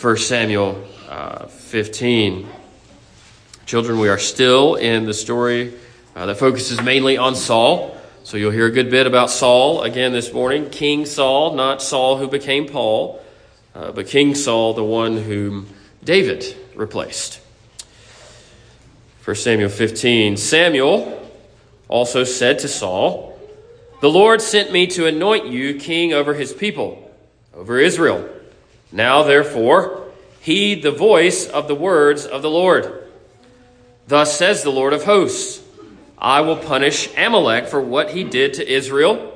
1 Samuel uh, 15. Children, we are still in the story uh, that focuses mainly on Saul. So you'll hear a good bit about Saul again this morning. King Saul, not Saul who became Paul, uh, but King Saul, the one whom David replaced. 1 Samuel 15. Samuel also said to Saul, The Lord sent me to anoint you king over his people, over Israel. Now, therefore, heed the voice of the words of the Lord. Thus says the Lord of hosts I will punish Amalek for what he did to Israel,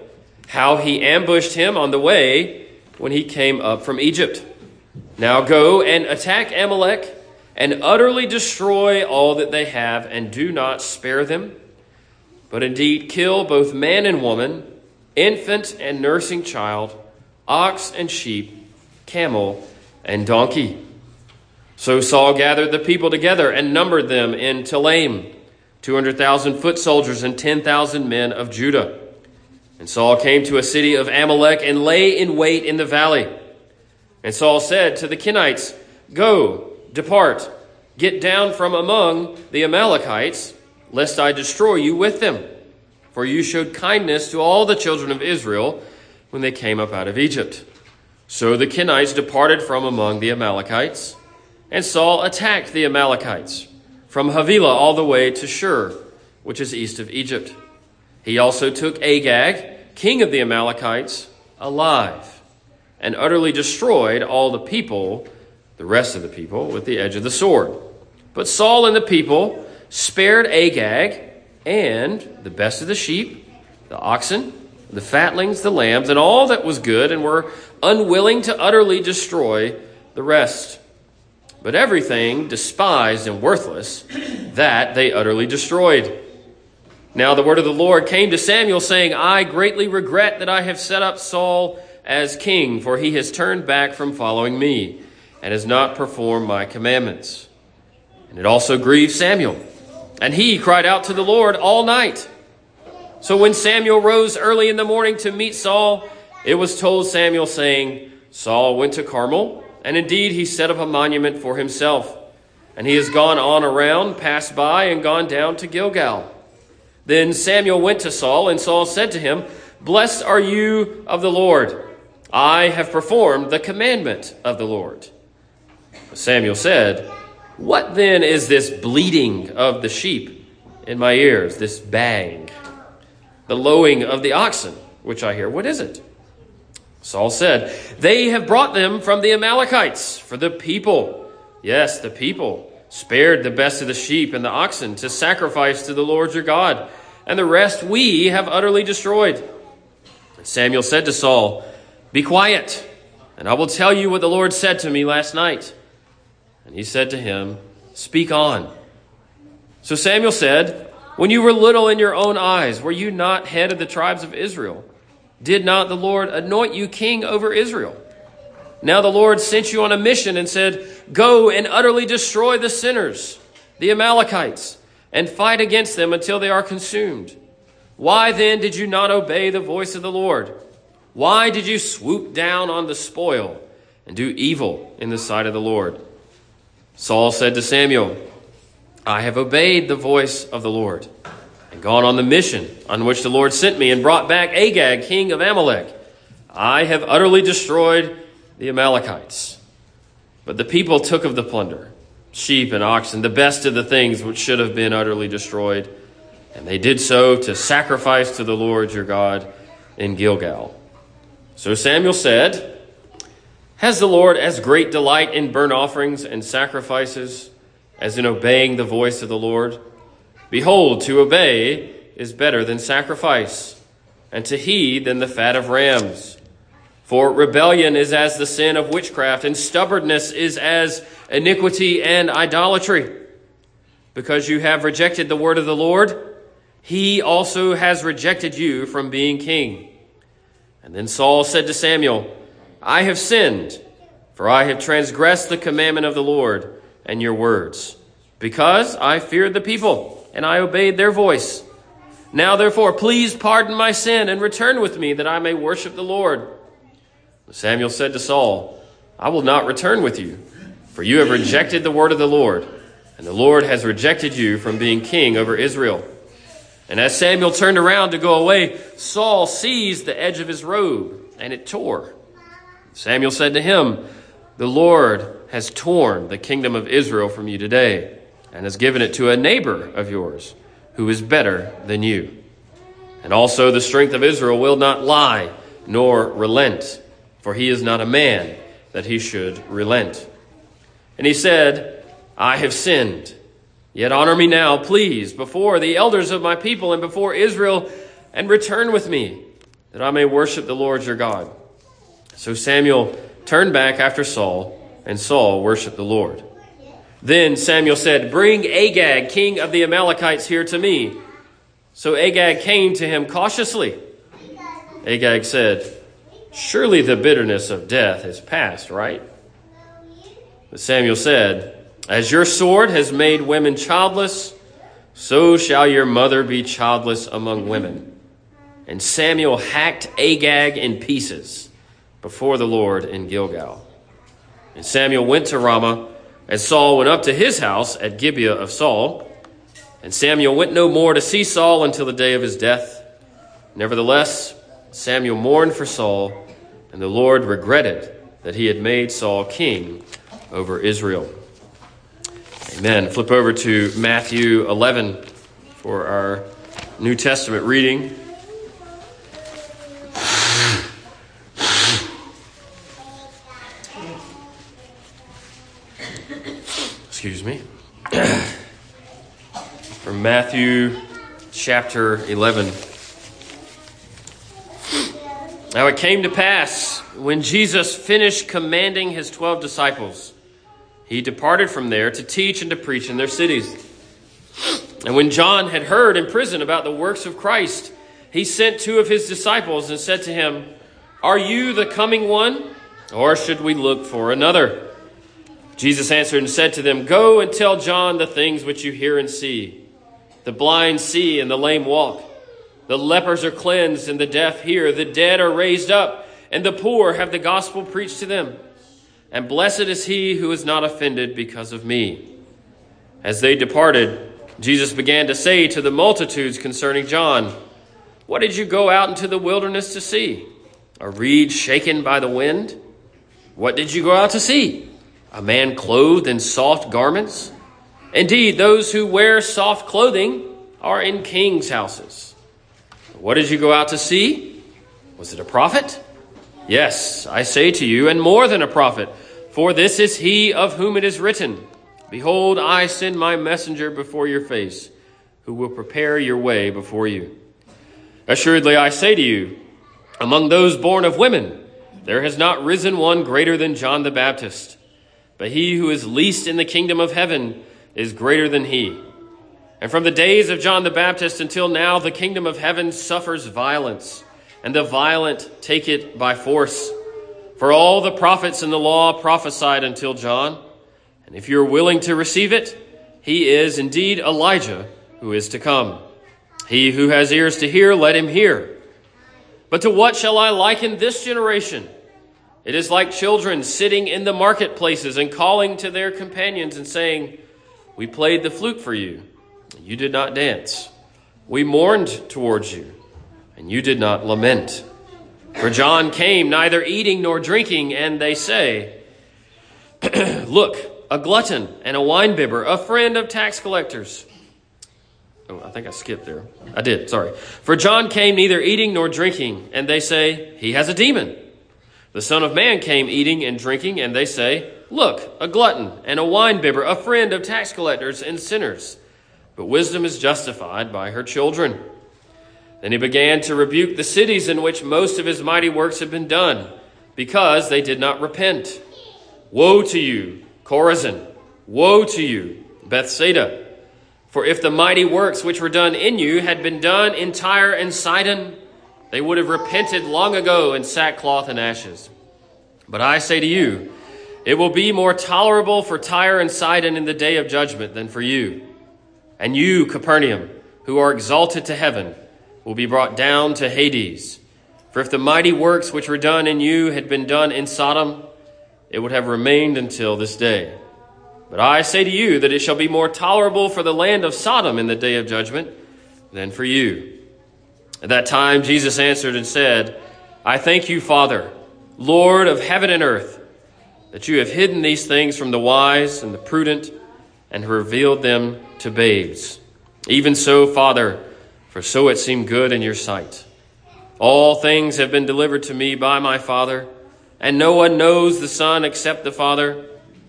how he ambushed him on the way when he came up from Egypt. Now go and attack Amalek and utterly destroy all that they have, and do not spare them, but indeed kill both man and woman, infant and nursing child, ox and sheep, camel and donkey. So Saul gathered the people together and numbered them in Telaim, 200,000 foot soldiers and 10,000 men of Judah. And Saul came to a city of Amalek and lay in wait in the valley. And Saul said to the Kenites, Go, depart, get down from among the Amalekites, lest I destroy you with them. For you showed kindness to all the children of Israel when they came up out of Egypt. So the Kenites departed from among the Amalekites, and Saul attacked the Amalekites from Havilah all the way to Shur, which is east of Egypt. He also took Agag, king of the Amalekites, alive and utterly destroyed all the people, the rest of the people, with the edge of the sword. But Saul and the people spared Agag and the best of the sheep, the oxen, the fatlings, the lambs, and all that was good, and were unwilling to utterly destroy the rest. But everything despised and worthless, that they utterly destroyed. Now the word of the Lord came to Samuel, saying, I greatly regret that I have set up Saul as king, for he has turned back from following me and has not performed my commandments. And it also grieved Samuel. And he cried out to the Lord all night. So when Samuel rose early in the morning to meet Saul, it was told Samuel, saying, Saul went to Carmel, and indeed he set up a monument for himself. And he has gone on around, passed by, and gone down to Gilgal. Then Samuel went to Saul, and Saul said to him, Blessed are you of the Lord I have performed the commandment of the Lord. Samuel said, What then is this bleating of the sheep in my ears, this bang? The lowing of the oxen, which I hear, what is it? Saul said, They have brought them from the Amalekites, for the people, yes, the people, spared the best of the sheep and the oxen to sacrifice to the Lord your God, and the rest we have utterly destroyed. Samuel said to Saul, be quiet, and I will tell you what the Lord said to me last night. And he said to him, Speak on. So Samuel said, When you were little in your own eyes, were you not head of the tribes of Israel? Did not the Lord anoint you king over Israel? Now the Lord sent you on a mission and said, Go and utterly destroy the sinners, the Amalekites, and fight against them until they are consumed. Why then did you not obey the voice of the Lord? Why did you swoop down on the spoil and do evil in the sight of the Lord? Saul said to Samuel, I have obeyed the voice of the Lord and gone on the mission on which the Lord sent me and brought back Agag, king of Amalek. I have utterly destroyed the Amalekites. But the people took of the plunder, sheep and oxen, the best of the things which should have been utterly destroyed. And they did so to sacrifice to the Lord your God in Gilgal. So Samuel said, Has the Lord as great delight in burnt offerings and sacrifices as in obeying the voice of the Lord? Behold, to obey is better than sacrifice, and to heed than the fat of rams. For rebellion is as the sin of witchcraft, and stubbornness is as iniquity and idolatry. Because you have rejected the word of the Lord, he also has rejected you from being king. And then Saul said to Samuel, I have sinned, for I have transgressed the commandment of the Lord and your words, because I feared the people, and I obeyed their voice. Now, therefore, please pardon my sin and return with me that I may worship the Lord. Samuel said to Saul, I will not return with you, for you have rejected the word of the Lord, and the Lord has rejected you from being king over Israel. And as Samuel turned around to go away, Saul seized the edge of his robe, and it tore. Samuel said to him, The Lord has torn the kingdom of Israel from you today, and has given it to a neighbor of yours, who is better than you. And also the strength of Israel will not lie, nor relent, for he is not a man that he should relent. And he said, I have sinned. Yet honor me now, please, before the elders of my people and before Israel, and return with me, that I may worship the Lord your God. So Samuel turned back after Saul, and Saul worshiped the Lord. Then Samuel said, Bring Agag, king of the Amalekites, here to me. So Agag came to him cautiously. Agag said, Surely the bitterness of death is past, right? But Samuel said, As your sword has made women childless, so shall your mother be childless among women. And Samuel hacked Agag in pieces before the Lord in Gilgal. And Samuel went to Ramah, and Saul went up to his house at Gibeah of Saul. And Samuel went no more to see Saul until the day of his death. Nevertheless, Samuel mourned for Saul and the Lord regretted that he had made Saul king over Israel. Amen. Flip over to Matthew 11 for our New Testament reading. Excuse me. From Matthew chapter 11. Now it came to pass when Jesus finished commanding his twelve disciples, he departed from there to teach and to preach in their cities. And when John had heard in prison about the works of Christ, he sent two of his disciples and said to him, Are you the coming one, or should we look for another? Jesus answered and said to them, Go and tell John the things which you hear and see. The blind see and the lame walk the lepers are cleansed, and the deaf hear. The dead are raised up, and the poor have the gospel preached to them. And blessed is he who is not offended because of me. As they departed, Jesus began to say to the multitudes concerning John, What did you go out into the wilderness to see? A reed shaken by the wind? What did you go out to see? A man clothed in soft garments? Indeed, those who wear soft clothing are in kings' houses. What did you go out to see? Was it a prophet? Yes, I say to you, and more than a prophet, for this is he of whom it is written Behold, I send my messenger before your face, who will prepare your way before you. Assuredly, I say to you, among those born of women, there has not risen one greater than John the Baptist. But he who is least in the kingdom of heaven is greater than he. And from the days of John the Baptist until now, the kingdom of heaven suffers violence, and the violent take it by force. For all the prophets in the law prophesied until John. And if you're willing to receive it, he is indeed Elijah who is to come. He who has ears to hear, let him hear. But to what shall I liken this generation? It is like children sitting in the marketplaces and calling to their companions and saying, We played the flute for you you did not dance. We mourned towards you, and you did not lament. For John came neither eating nor drinking, and they say, Look, a glutton and a winebibber, a friend of tax collectors. Oh, I think I skipped there. I did, sorry. For John came neither eating nor drinking, and they say, He has a demon. The Son of Man came eating and drinking, and they say, Look, a glutton and a winebibber, a friend of tax collectors and sinners but wisdom is justified by her children. Then he began to rebuke the cities in which most of his mighty works had been done, because they did not repent. Woe to you, Chorazin! Woe to you, Bethsaida! For if the mighty works which were done in you had been done in Tyre and Sidon, they would have repented long ago in sackcloth and ashes. But I say to you, it will be more tolerable for Tyre and Sidon in the day of judgment than for you. And you, Capernaum, who are exalted to heaven, will be brought down to Hades. For if the mighty works which were done in you had been done in Sodom, it would have remained until this day. But I say to you that it shall be more tolerable for the land of Sodom in the day of judgment than for you. At that time, Jesus answered and said, I thank you, Father, Lord of heaven and earth, that you have hidden these things from the wise and the prudent and revealed them to babes. Even so, Father, for so it seemed good in your sight. All things have been delivered to me by my Father, and no one knows the Son except the Father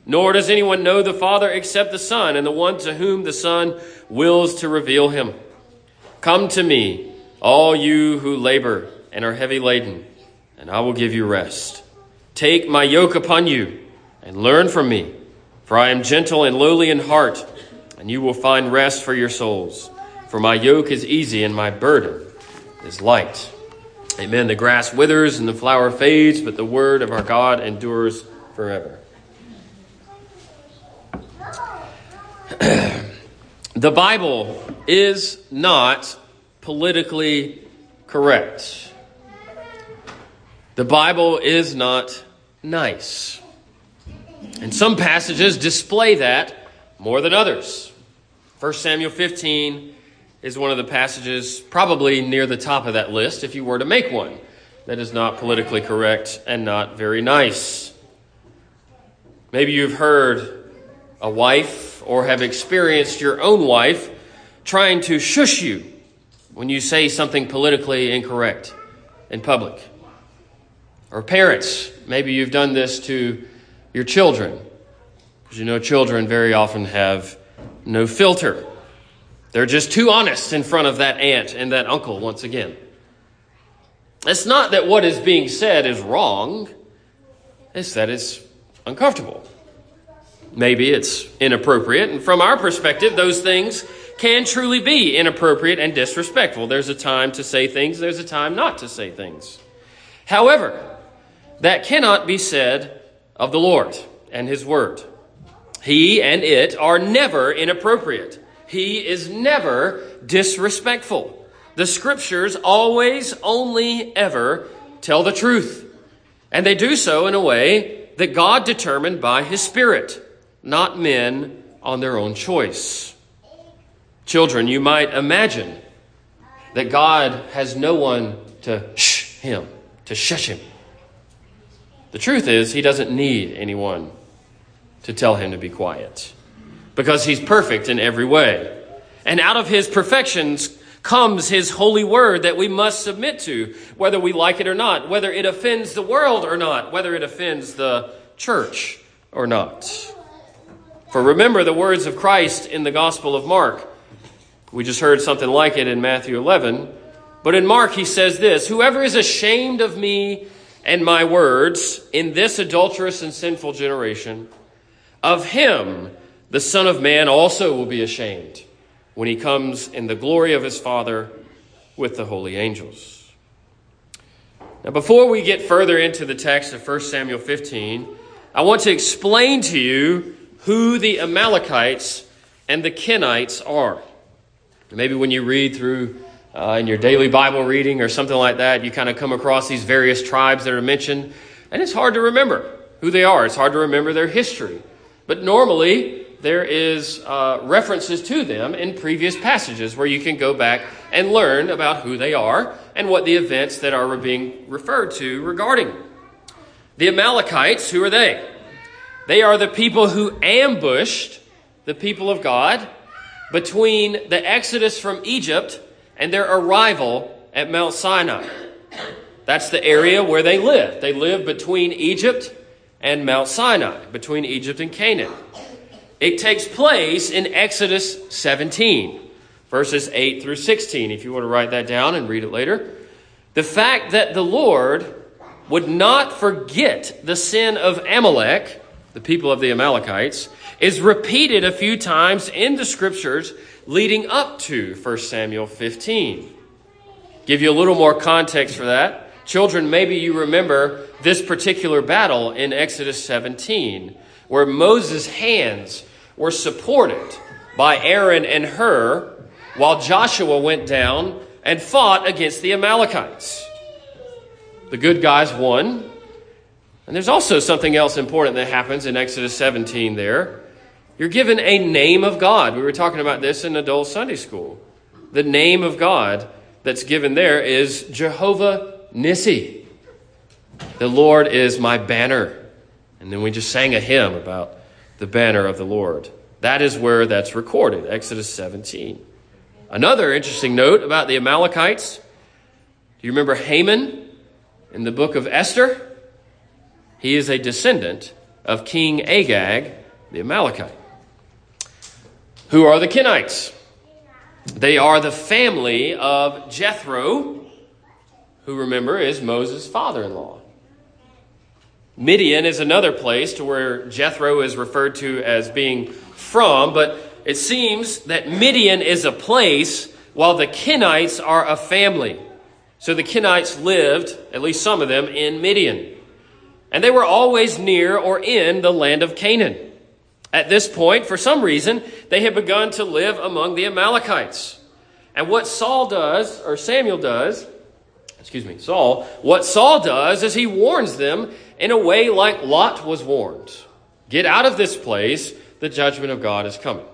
nor does anyone know the Father except the Son, and the one to whom the Son wills to reveal him. Come to me, all you who labor and are heavy laden, and I will give you rest. Take my yoke upon you and learn from me, for I am gentle and lowly in heart, and you will find rest for your souls. For my yoke is easy and my burden is light. Amen. The grass withers and the flower fades, but the word of our God endures forever. the Bible is not politically correct. The Bible is not nice. And some passages display that more than others. 1 Samuel 15 is one of the passages probably near the top of that list if you were to make one that is not politically correct and not very nice. Maybe you've heard a wife or have experienced your own wife trying to shush you when you say something politically incorrect in public. Or parents, maybe you've done this to your children. Because you know, children very often have no filter. They're just too honest in front of that aunt and that uncle once again. It's not that what is being said is wrong, it's that it's uncomfortable. Maybe it's inappropriate. And from our perspective, those things can truly be inappropriate and disrespectful. There's a time to say things, there's a time not to say things. However, that cannot be said of the Lord and His Word. He and it are never inappropriate. He is never disrespectful. The scriptures always, only, ever tell the truth. And they do so in a way that God determined by His Spirit not men on their own choice. Children, you might imagine that God has no one to shh him, to shush him. The truth is, he doesn't need anyone to tell him to be quiet because he's perfect in every way. And out of his perfections comes his holy word that we must submit to, whether we like it or not, whether it offends the world or not, whether it offends the church or not. For remember the words of Christ in the Gospel of Mark. We just heard something like it in Matthew 11. But in Mark, he says this Whoever is ashamed of me and my words in this adulterous and sinful generation, of him the Son of Man also will be ashamed when he comes in the glory of his Father with the holy angels. Now, before we get further into the text of 1 Samuel 15, I want to explain to you who the Amalekites and the Kenites are. Maybe when you read through uh, in your daily Bible reading or something like that, you kind of come across these various tribes that are mentioned, and it's hard to remember who they are. It's hard to remember their history. But normally, there is uh, references to them in previous passages where you can go back and learn about who they are and what the events that are being referred to regarding. The Amalekites, who are they? They are the people who ambushed the people of God between the exodus from Egypt and their arrival at Mount Sinai. That's the area where they live. They live between Egypt and Mount Sinai, between Egypt and Canaan. It takes place in Exodus 17, verses 8 through 16, if you want to write that down and read it later. The fact that the Lord would not forget the sin of Amalek the people of the Amalekites, is repeated a few times in the scriptures leading up to 1 Samuel 15. Give you a little more context for that. Children, maybe you remember this particular battle in Exodus 17, where Moses' hands were supported by Aaron and Hur, while Joshua went down and fought against the Amalekites. The good guys won, And there's also something else important that happens in Exodus 17 there. You're given a name of God. We were talking about this in adult Sunday school. The name of God that's given there is Jehovah Nissi. The Lord is my banner. And then we just sang a hymn about the banner of the Lord. That is where that's recorded, Exodus 17. Another interesting note about the Amalekites. Do you remember Haman in the book of Esther? He is a descendant of King Agag, the Amalekite. Who are the Kenites? They are the family of Jethro, who remember is Moses' father in law. Midian is another place to where Jethro is referred to as being from, but it seems that Midian is a place while the Kenites are a family. So the Kenites lived, at least some of them, in Midian. And they were always near or in the land of Canaan. At this point, for some reason, they had begun to live among the Amalekites. And what Saul does, or Samuel does, excuse me, Saul, what Saul does is he warns them in a way like Lot was warned. Get out of this place, the judgment of God is coming.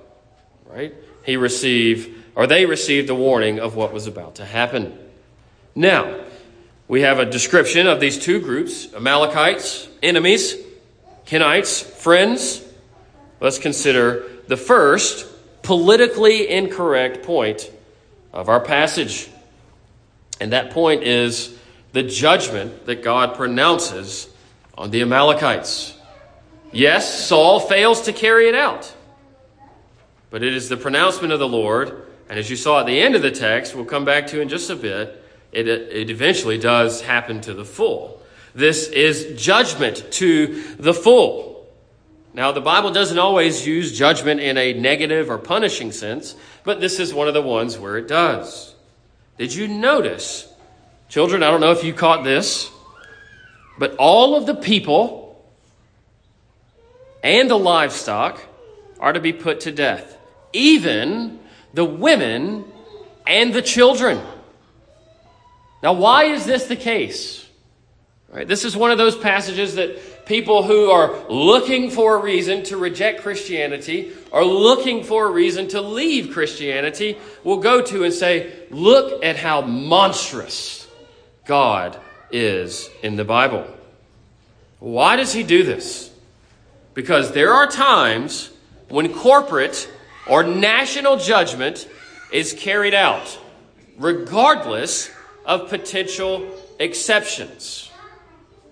Right? He received, or they received the warning of what was about to happen. Now, we have a description of these two groups Amalekites, enemies, Kenites, friends. Let's consider the first politically incorrect point of our passage. And that point is the judgment that God pronounces on the Amalekites. Yes, Saul fails to carry it out, but it is the pronouncement of the Lord. And as you saw at the end of the text, we'll come back to in just a bit it, it eventually does happen to the full. This is judgment to the full. Now, the Bible doesn't always use judgment in a negative or punishing sense, but this is one of the ones where it does. Did you notice, children? I don't know if you caught this, but all of the people and the livestock are to be put to death, even the women and the children. Now, why is this the case? Right, this is one of those passages that people who are looking for a reason to reject Christianity or looking for a reason to leave Christianity will go to and say, Look at how monstrous God is in the Bible. Why does he do this? Because there are times when corporate or national judgment is carried out, regardless of potential exceptions.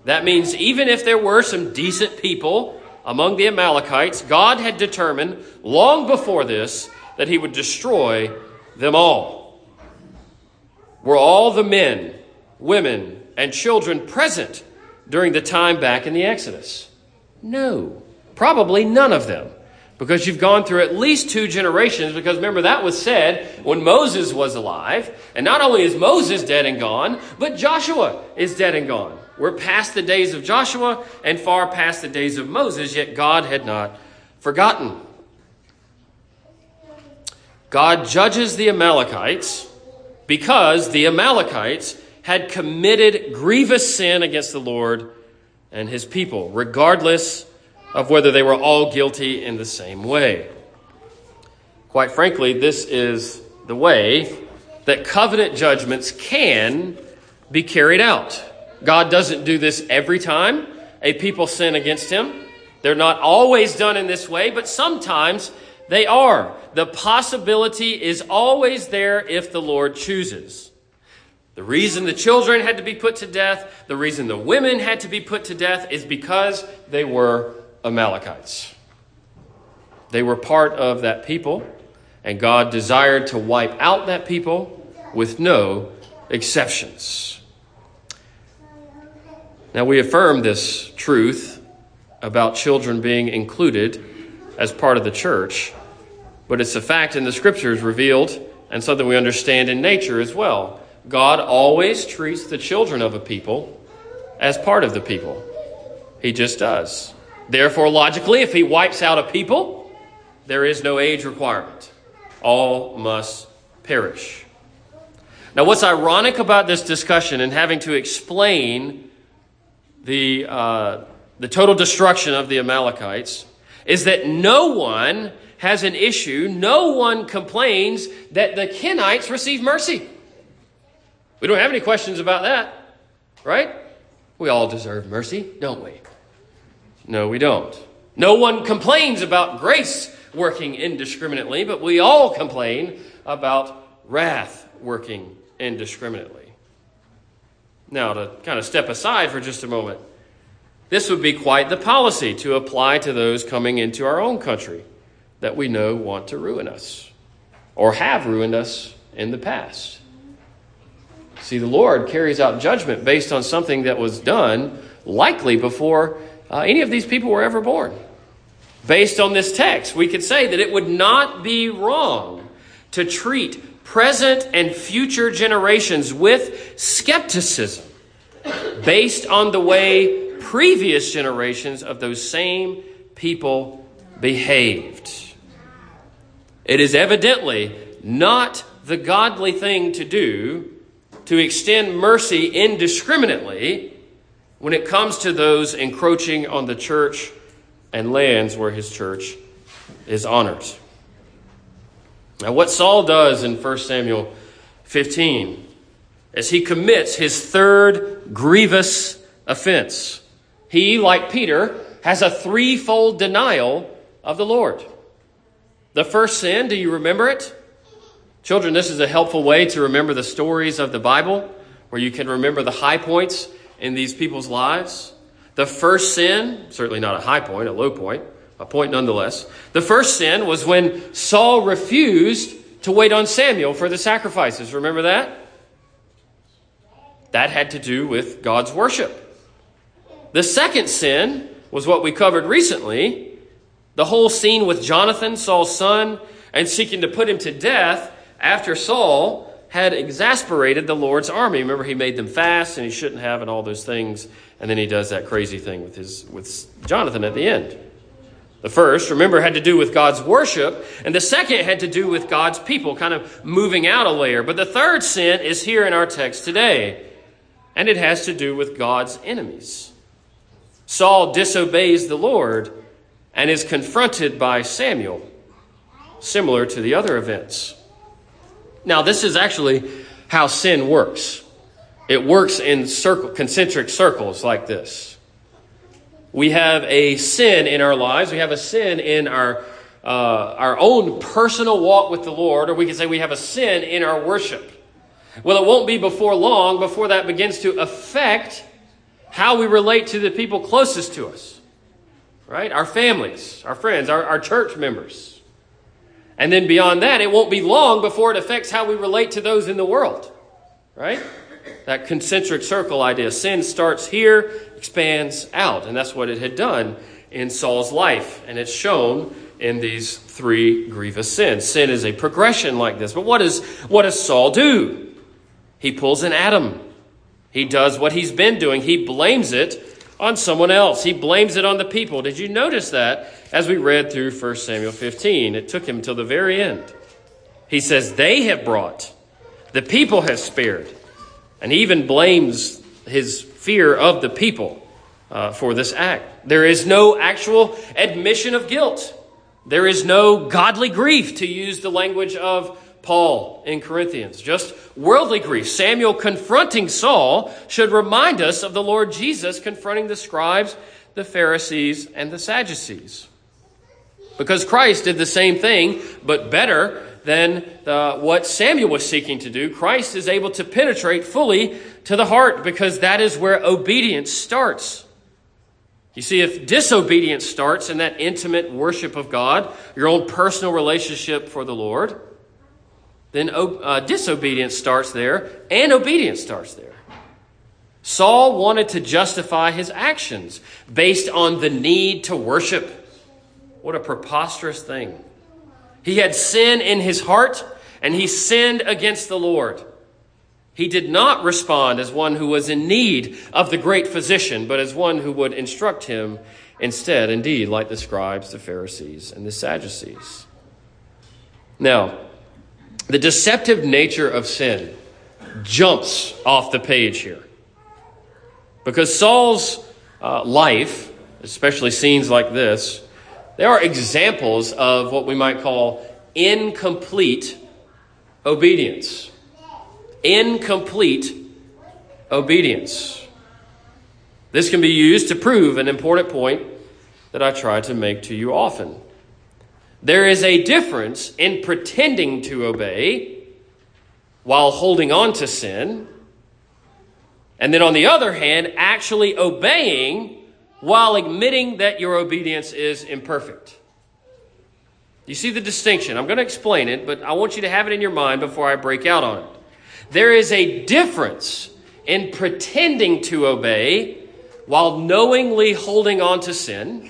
That means even if there were some decent people among the Amalekites, God had determined long before this that he would destroy them all. Were all the men, women, and children present during the time back in the Exodus? No, probably none of them because you've gone through at least two generations. Because remember, that was said when Moses was alive. And not only is Moses dead and gone, but Joshua is dead and gone. We're past the days of Joshua and far past the days of Moses, yet God had not forgotten. God judges the Amalekites because the Amalekites had committed grievous sin against the Lord and his people, regardless of whether they were all guilty in the same way. Quite frankly, this is the way that covenant judgments can be carried out. God doesn't do this every time a people sin against him. They're not always done in this way, but sometimes they are. The possibility is always there if the Lord chooses. The reason the children had to be put to death, the reason the women had to be put to death is because they were Amalekites. They were part of that people, and God desired to wipe out that people with no exceptions. Now, we affirm this truth about children being included as part of the church, but it's a fact in the scriptures revealed and something we understand in nature as well. God always treats the children of a people as part of the people, He just does. Therefore, logically, if he wipes out a people, there is no age requirement. All must perish. Now, what's ironic about this discussion and having to explain the, uh, the total destruction of the Amalekites, is that no one has an issue, no one complains that the Kenites receive mercy. We don't have any questions about that, right? We all deserve mercy, don't we? No, we don't. No one complains about grace working indiscriminately, but we all complain about wrath working indiscriminately. Now, to kind of step aside for just a moment, this would be quite the policy to apply to those coming into our own country that we know want to ruin us or have ruined us in the past. See, the Lord carries out judgment based on something that was done likely before uh, any of these people were ever born. Based on this text, we could say that it would not be wrong to treat present and future generations with skepticism based on the way previous generations of those same people behaved. It is evidently not the godly thing to do to extend mercy indiscriminately when it comes to those encroaching on the church and lands where his church is honored. Now, what Saul does in 1 Samuel 15 is he commits his third grievous offense. He, like Peter, has a threefold denial of the Lord. The first sin, do you remember it? Children, this is a helpful way to remember the stories of the Bible, where you can remember the high points in these people's lives. The first sin, certainly not a high point, a low point, a point nonetheless. The first sin was when Saul refused to wait on Samuel for the sacrifices. Remember that? That had to do with God's worship. The second sin was what we covered recently the whole scene with Jonathan, Saul's son, and seeking to put him to death after Saul had exasperated the Lord's army. Remember, he made them fast and he shouldn't have, and all those things. And then he does that crazy thing with, his, with Jonathan at the end. The first, remember, had to do with God's worship, and the second had to do with God's people, kind of moving out a layer. But the third sin is here in our text today, and it has to do with God's enemies. Saul disobeys the Lord and is confronted by Samuel, similar to the other events. Now, this is actually how sin works. It works in circle, concentric circles like this. We have a sin in our lives. We have a sin in our, uh, our own personal walk with the Lord, or we can say we have a sin in our worship. Well, it won't be before long before that begins to affect how we relate to the people closest to us, right? Our families, our friends, our, our church members. And then beyond that, it won't be long before it affects how we relate to those in the world. Right? That concentric circle idea. Sin starts here, expands out. And that's what it had done in Saul's life. And it's shown in these three grievous sins. Sin is a progression like this. But what does, what does Saul do? He pulls an Adam. He does what he's been doing. He blames it on someone else. He blames it on the people. Did you notice that as we read through 1 Samuel 15? It took him until the very end. He says, They have brought, the people have spared. And he even blames his fear of the people uh, for this act. There is no actual admission of guilt. There is no godly grief, to use the language of Paul in Corinthians. Just worldly grief. Samuel confronting Saul should remind us of the Lord Jesus confronting the scribes, the Pharisees, and the Sadducees. Because Christ did the same thing, but better than the, what Samuel was seeking to do. Christ is able to penetrate fully to the heart because that is where obedience starts. You see, if disobedience starts in that intimate worship of God, your own personal relationship for the Lord, then uh, disobedience starts there and obedience starts there. Saul wanted to justify his actions based on the need to worship. What a preposterous thing. He had sin in his heart and he sinned against the Lord. He did not respond as one who was in need of the great physician, but as one who would instruct him instead, indeed, like the scribes, the Pharisees, and the Sadducees. Now, the deceptive nature of sin jumps off the page here. Because Saul's uh, life especially scenes like this, they are examples of what we might call incomplete obedience. Incomplete obedience. This can be used to prove an important point that I try to make to you often. There is a difference in pretending to obey while holding on to sin, and then on the other hand, actually obeying while admitting that your obedience is imperfect. You see the distinction? I'm going to explain it, but I want you to have it in your mind before I break out on it. There is a difference in pretending to obey while knowingly holding on to sin.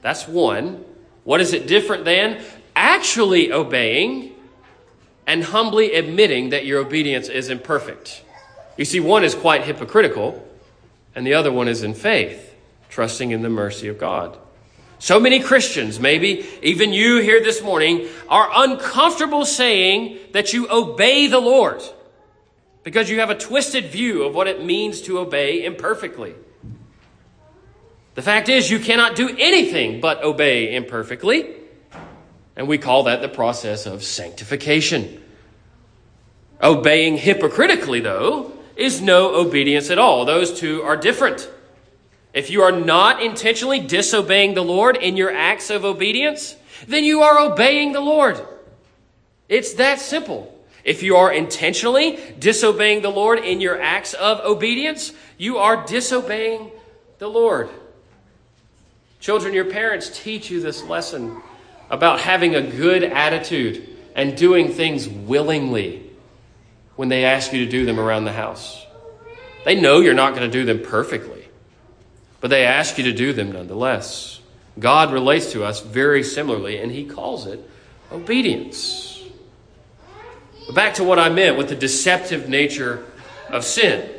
That's one. What is it different than? Actually obeying and humbly admitting that your obedience is imperfect. You see, one is quite hypocritical, and the other one is in faith, trusting in the mercy of God. So many Christians, maybe even you here this morning, are uncomfortable saying that you obey the Lord because you have a twisted view of what it means to obey imperfectly. The fact is, you cannot do anything but obey imperfectly, and we call that the process of sanctification. Obeying hypocritically, though, is no obedience at all. Those two are different. If you are not intentionally disobeying the Lord in your acts of obedience, then you are obeying the Lord. It's that simple. If you are intentionally disobeying the Lord in your acts of obedience, you are disobeying the Lord. Children, your parents teach you this lesson about having a good attitude and doing things willingly when they ask you to do them around the house. They know you're not going to do them perfectly, but they ask you to do them nonetheless. God relates to us very similarly, and He calls it obedience. But back to what I meant with the deceptive nature of sin.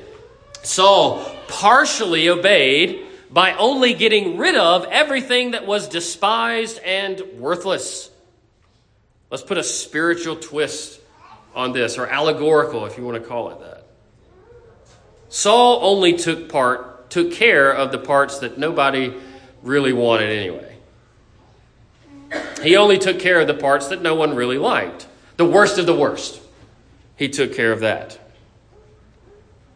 Saul partially obeyed by only getting rid of everything that was despised and worthless. Let's put a spiritual twist on this, or allegorical, if you want to call it that. Saul only took part, took care of the parts that nobody really wanted anyway. He only took care of the parts that no one really liked the worst of the worst. He took care of that.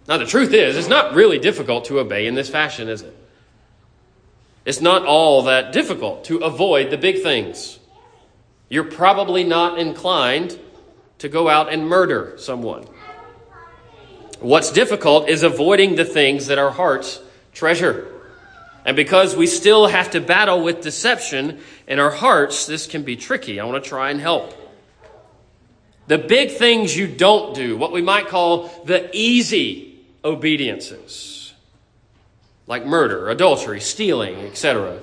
Now, the truth is, it's not really difficult to obey in this fashion, is it? It's not all that difficult to avoid the big things. You're probably not inclined to go out and murder someone. What's difficult is avoiding the things that our hearts treasure. And because we still have to battle with deception in our hearts, this can be tricky. I want to try and help. The big things you don't do, what we might call the easy obediences, like murder, adultery, stealing, etc.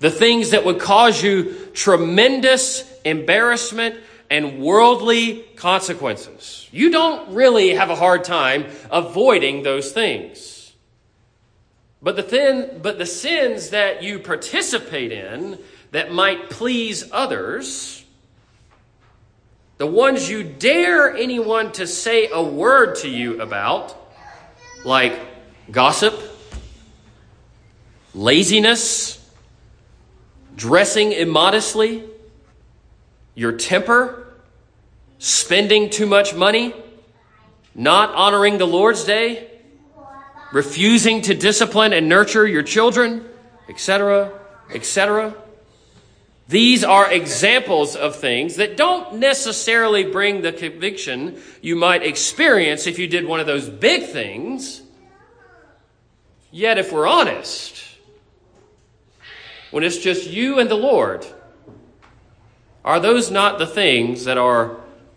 The things that would cause you tremendous embarrassment and worldly consequences. You don't really have a hard time avoiding those things. But the, thin, but the sins that you participate in that might please others, the ones you dare anyone to say a word to you about, like gossip, laziness, dressing immodestly, your temper, spending too much money, not honoring the Lord's day, refusing to discipline and nurture your children, etc., etc. These are examples of things that don't necessarily bring the conviction you might experience if you did one of those big things. Yet, if we're honest, when it's just you and the Lord, are those not the things that are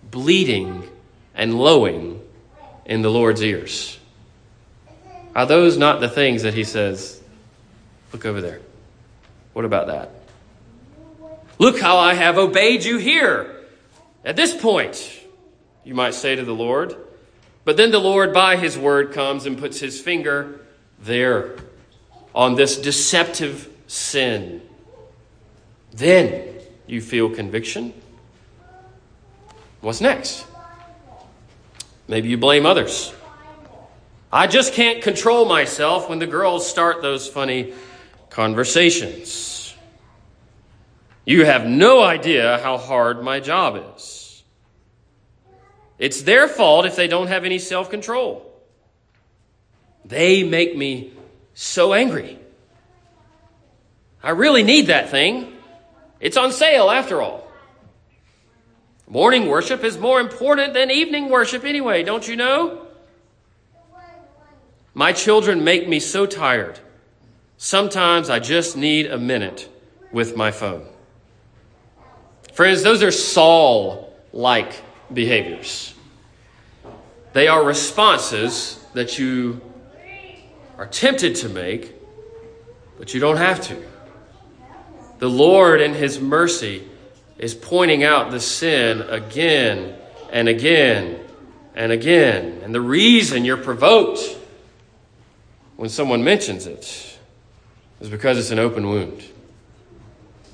bleeding and lowing in the Lord's ears? Are those not the things that He says, look over there? What about that? Look how I have obeyed you here. At this point, you might say to the Lord. But then the Lord, by his word, comes and puts his finger there on this deceptive sin. Then you feel conviction. What's next? Maybe you blame others. I just can't control myself when the girls start those funny conversations. You have no idea how hard my job is. It's their fault if they don't have any self control. They make me so angry. I really need that thing. It's on sale after all. Morning worship is more important than evening worship anyway, don't you know? My children make me so tired. Sometimes I just need a minute with my phone. Friends, those are Saul like behaviors. They are responses that you are tempted to make, but you don't have to. The Lord, in His mercy, is pointing out the sin again and again and again. And the reason you're provoked when someone mentions it is because it's an open wound.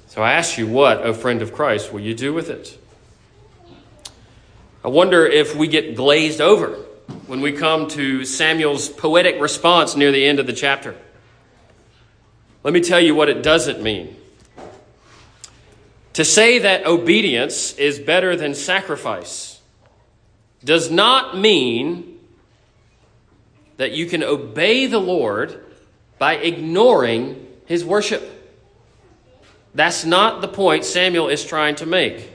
So I ask you, what, O friend of Christ, will you do with it? I wonder if we get glazed over when we come to Samuel's poetic response near the end of the chapter. Let me tell you what it doesn't mean. To say that obedience is better than sacrifice does not mean that you can obey the Lord by ignoring his worship. That's not the point Samuel is trying to make.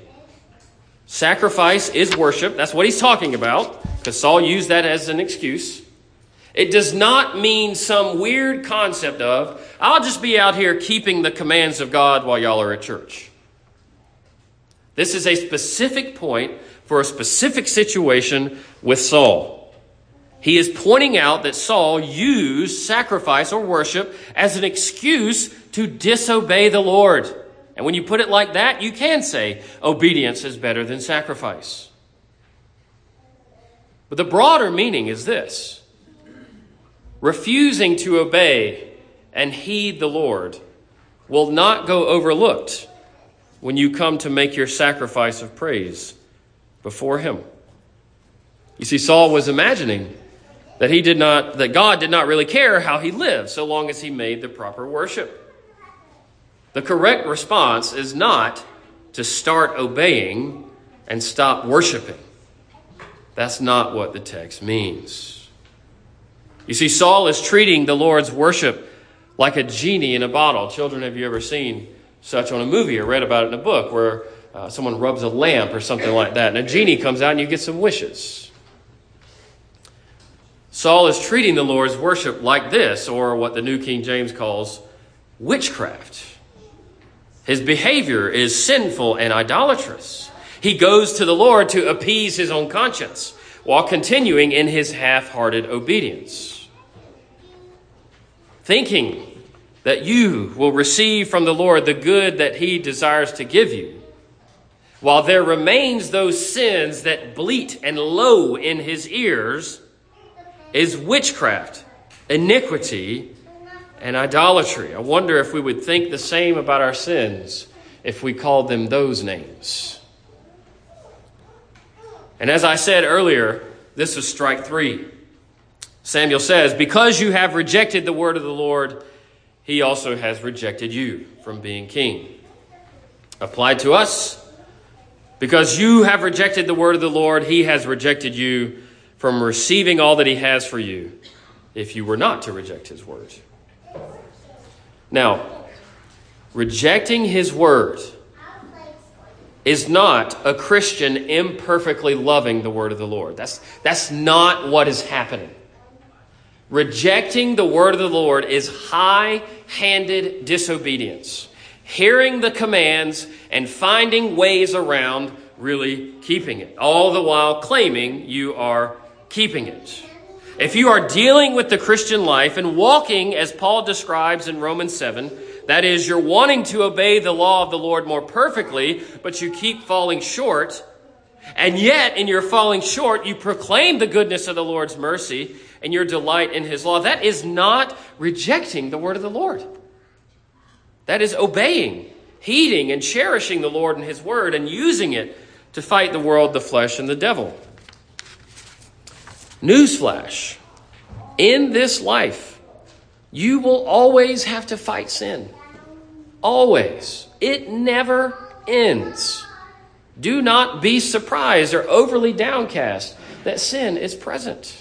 Sacrifice is worship. That's what he's talking about, because Saul used that as an excuse. It does not mean some weird concept of, I'll just be out here keeping the commands of God while y'all are at church. This is a specific point for a specific situation with Saul. He is pointing out that Saul used sacrifice or worship as an excuse to disobey the Lord. And when you put it like that, you can say obedience is better than sacrifice. But the broader meaning is this refusing to obey and heed the Lord will not go overlooked when you come to make your sacrifice of praise before him. You see, Saul was imagining that he did not, that God did not really care how he lived so long as he made the proper worship. The correct response is not to start obeying and stop worshiping. That's not what the text means. You see, Saul is treating the Lord's worship like a genie in a bottle. Children, have you ever seen such on a movie or read about it in a book where uh, someone rubs a lamp or something like that, and a genie comes out and you get some wishes. Saul is treating the Lord's worship like this, or what the New King James calls witchcraft. His behavior is sinful and idolatrous. He goes to the Lord to appease his own conscience while continuing in his half hearted obedience. Thinking that you will receive from the Lord the good that He desires to give you, while there remains those sins that bleat and low in His ears, is witchcraft, iniquity, and idolatry. I wonder if we would think the same about our sins if we called them those names. And as I said earlier, this is strike three. Samuel says, Because you have rejected the word of the Lord, he also has rejected you from being king. Applied to us, because you have rejected the word of the Lord, he has rejected you from receiving all that he has for you if you were not to reject his word. Now, rejecting his word is not a Christian imperfectly loving the word of the Lord. That's, that's not what is happening. Rejecting the word of the Lord is high handed disobedience. Hearing the commands and finding ways around really keeping it, all the while claiming you are keeping it. If you are dealing with the Christian life and walking as Paul describes in Romans 7, that is, you're wanting to obey the law of the Lord more perfectly, but you keep falling short, and yet in your falling short, you proclaim the goodness of the Lord's mercy and your delight in his law. That is not rejecting the word of the Lord. That is obeying, heeding, and cherishing the Lord and his word and using it to fight the world, the flesh, and the devil. Newsflash in this life, you will always have to fight sin. Always. It never ends. Do not be surprised or overly downcast that sin is present.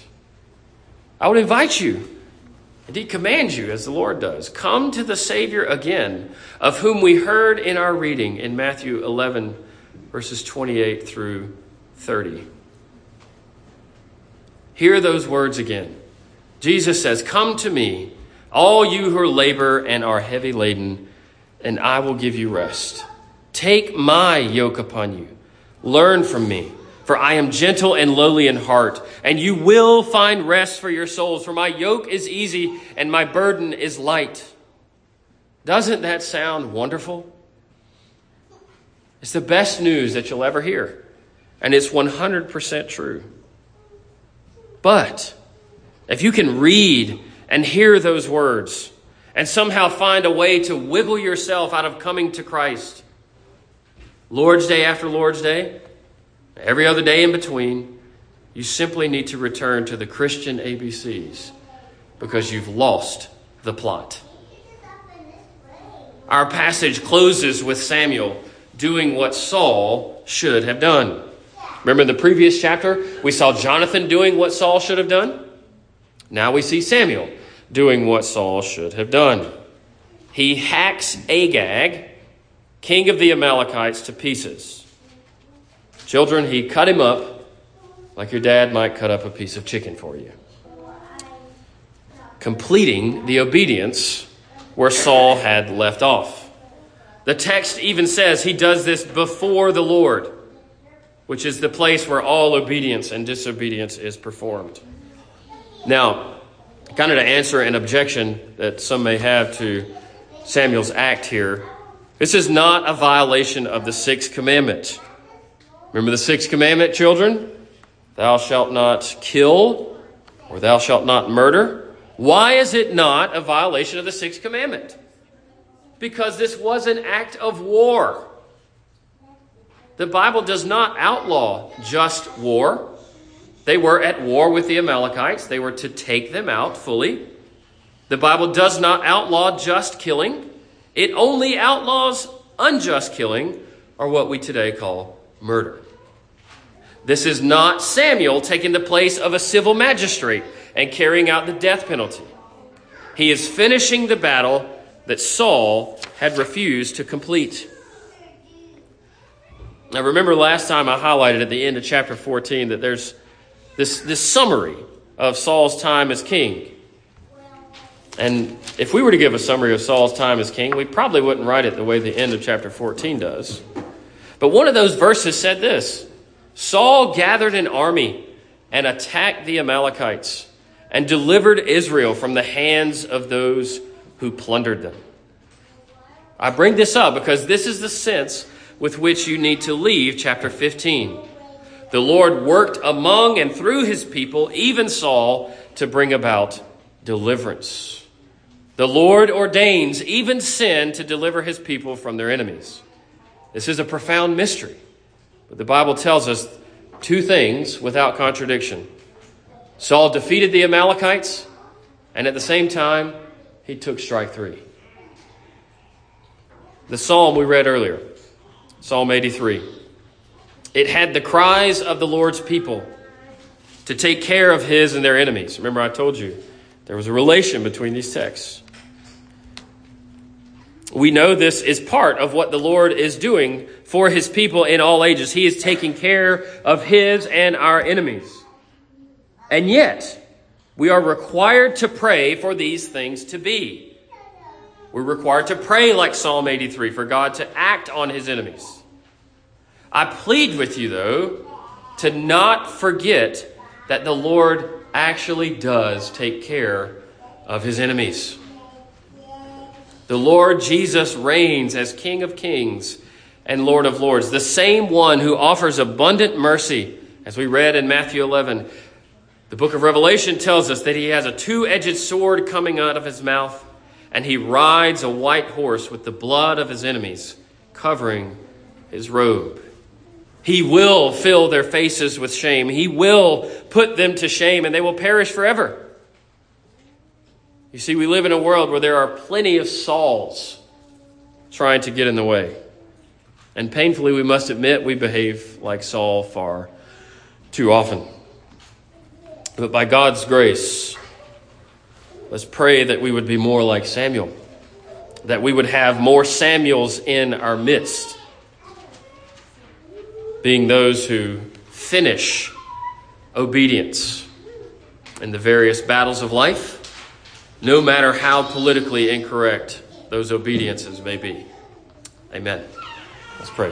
I would invite you, indeed command you, as the Lord does, come to the Savior again, of whom we heard in our reading in Matthew 11, verses 28 through 30. Hear those words again. Jesus says, Come to me, all you who labor and are heavy laden, and I will give you rest. Take my yoke upon you. Learn from me, for I am gentle and lowly in heart, and you will find rest for your souls. For my yoke is easy and my burden is light. Doesn't that sound wonderful? It's the best news that you'll ever hear, and it's 100% true. But if you can read and hear those words and somehow find a way to wiggle yourself out of coming to Christ, Lord's Day after Lord's Day, every other day in between, you simply need to return to the Christian ABCs because you've lost the plot. Our passage closes with Samuel doing what Saul should have done. Remember in the previous chapter, we saw Jonathan doing what Saul should have done? Now we see Samuel doing what Saul should have done. He hacks Agag, king of the Amalekites, to pieces. Children, he cut him up like your dad might cut up a piece of chicken for you, completing the obedience where Saul had left off. The text even says he does this before the Lord, which is the place where all obedience and disobedience is performed. Now, kind of to answer an objection that some may have to Samuel's act here, this is not a violation of the sixth commandment. Remember the sixth commandment, children? Thou shalt not kill, or thou shalt not murder. Why is it not a violation of the sixth commandment? Because this was an act of war. The Bible does not outlaw just war. They were at war with the Amalekites. They were to take them out fully. The Bible does not outlaw just killing, it only outlaws unjust killing, or what we today call murder. This is not Samuel taking the place of a civil magistrate and carrying out the death penalty. He is finishing the battle that Saul had refused to complete. Now, remember last time I highlighted at the end of chapter 14 that there's this, this summary of Saul's time as king. And if we were to give a summary of Saul's time as king, we probably wouldn't write it the way the end of chapter 14 does. But one of those verses said this Saul gathered an army and attacked the Amalekites and delivered Israel from the hands of those who plundered them. I bring this up because this is the sense with which you need to leave chapter 15. The Lord worked among and through his people, even Saul, to bring about deliverance. The Lord ordains even sin to deliver his people from their enemies. This is a profound mystery. But the Bible tells us two things without contradiction. Saul defeated the Amalekites, and at the same time, he took strike three. The psalm we read earlier, Psalm 83. It had the cries of the Lord's people to take care of his and their enemies. Remember, I told you there was a relation between these texts. We know this is part of what the Lord is doing for his people in all ages. He is taking care of his and our enemies. And yet, we are required to pray for these things to be. We're required to pray like Psalm 83 for God to act on his enemies. I plead with you, though, to not forget that the Lord actually does take care of his enemies. The Lord Jesus reigns as King of kings and Lord of lords, the same one who offers abundant mercy, as we read in Matthew 11. The book of Revelation tells us that he has a two edged sword coming out of his mouth, and he rides a white horse with the blood of his enemies covering his robe. He will fill their faces with shame. He will put them to shame, and they will perish forever. You see, we live in a world where there are plenty of Sauls trying to get in the way. And painfully, we must admit we behave like Saul far too often. But by God's grace, let's pray that we would be more like Samuel, that we would have more Samuels in our midst, being those who finish obedience in the various battles of life, no matter how politically incorrect those obediences may be. Amen. Let's pray.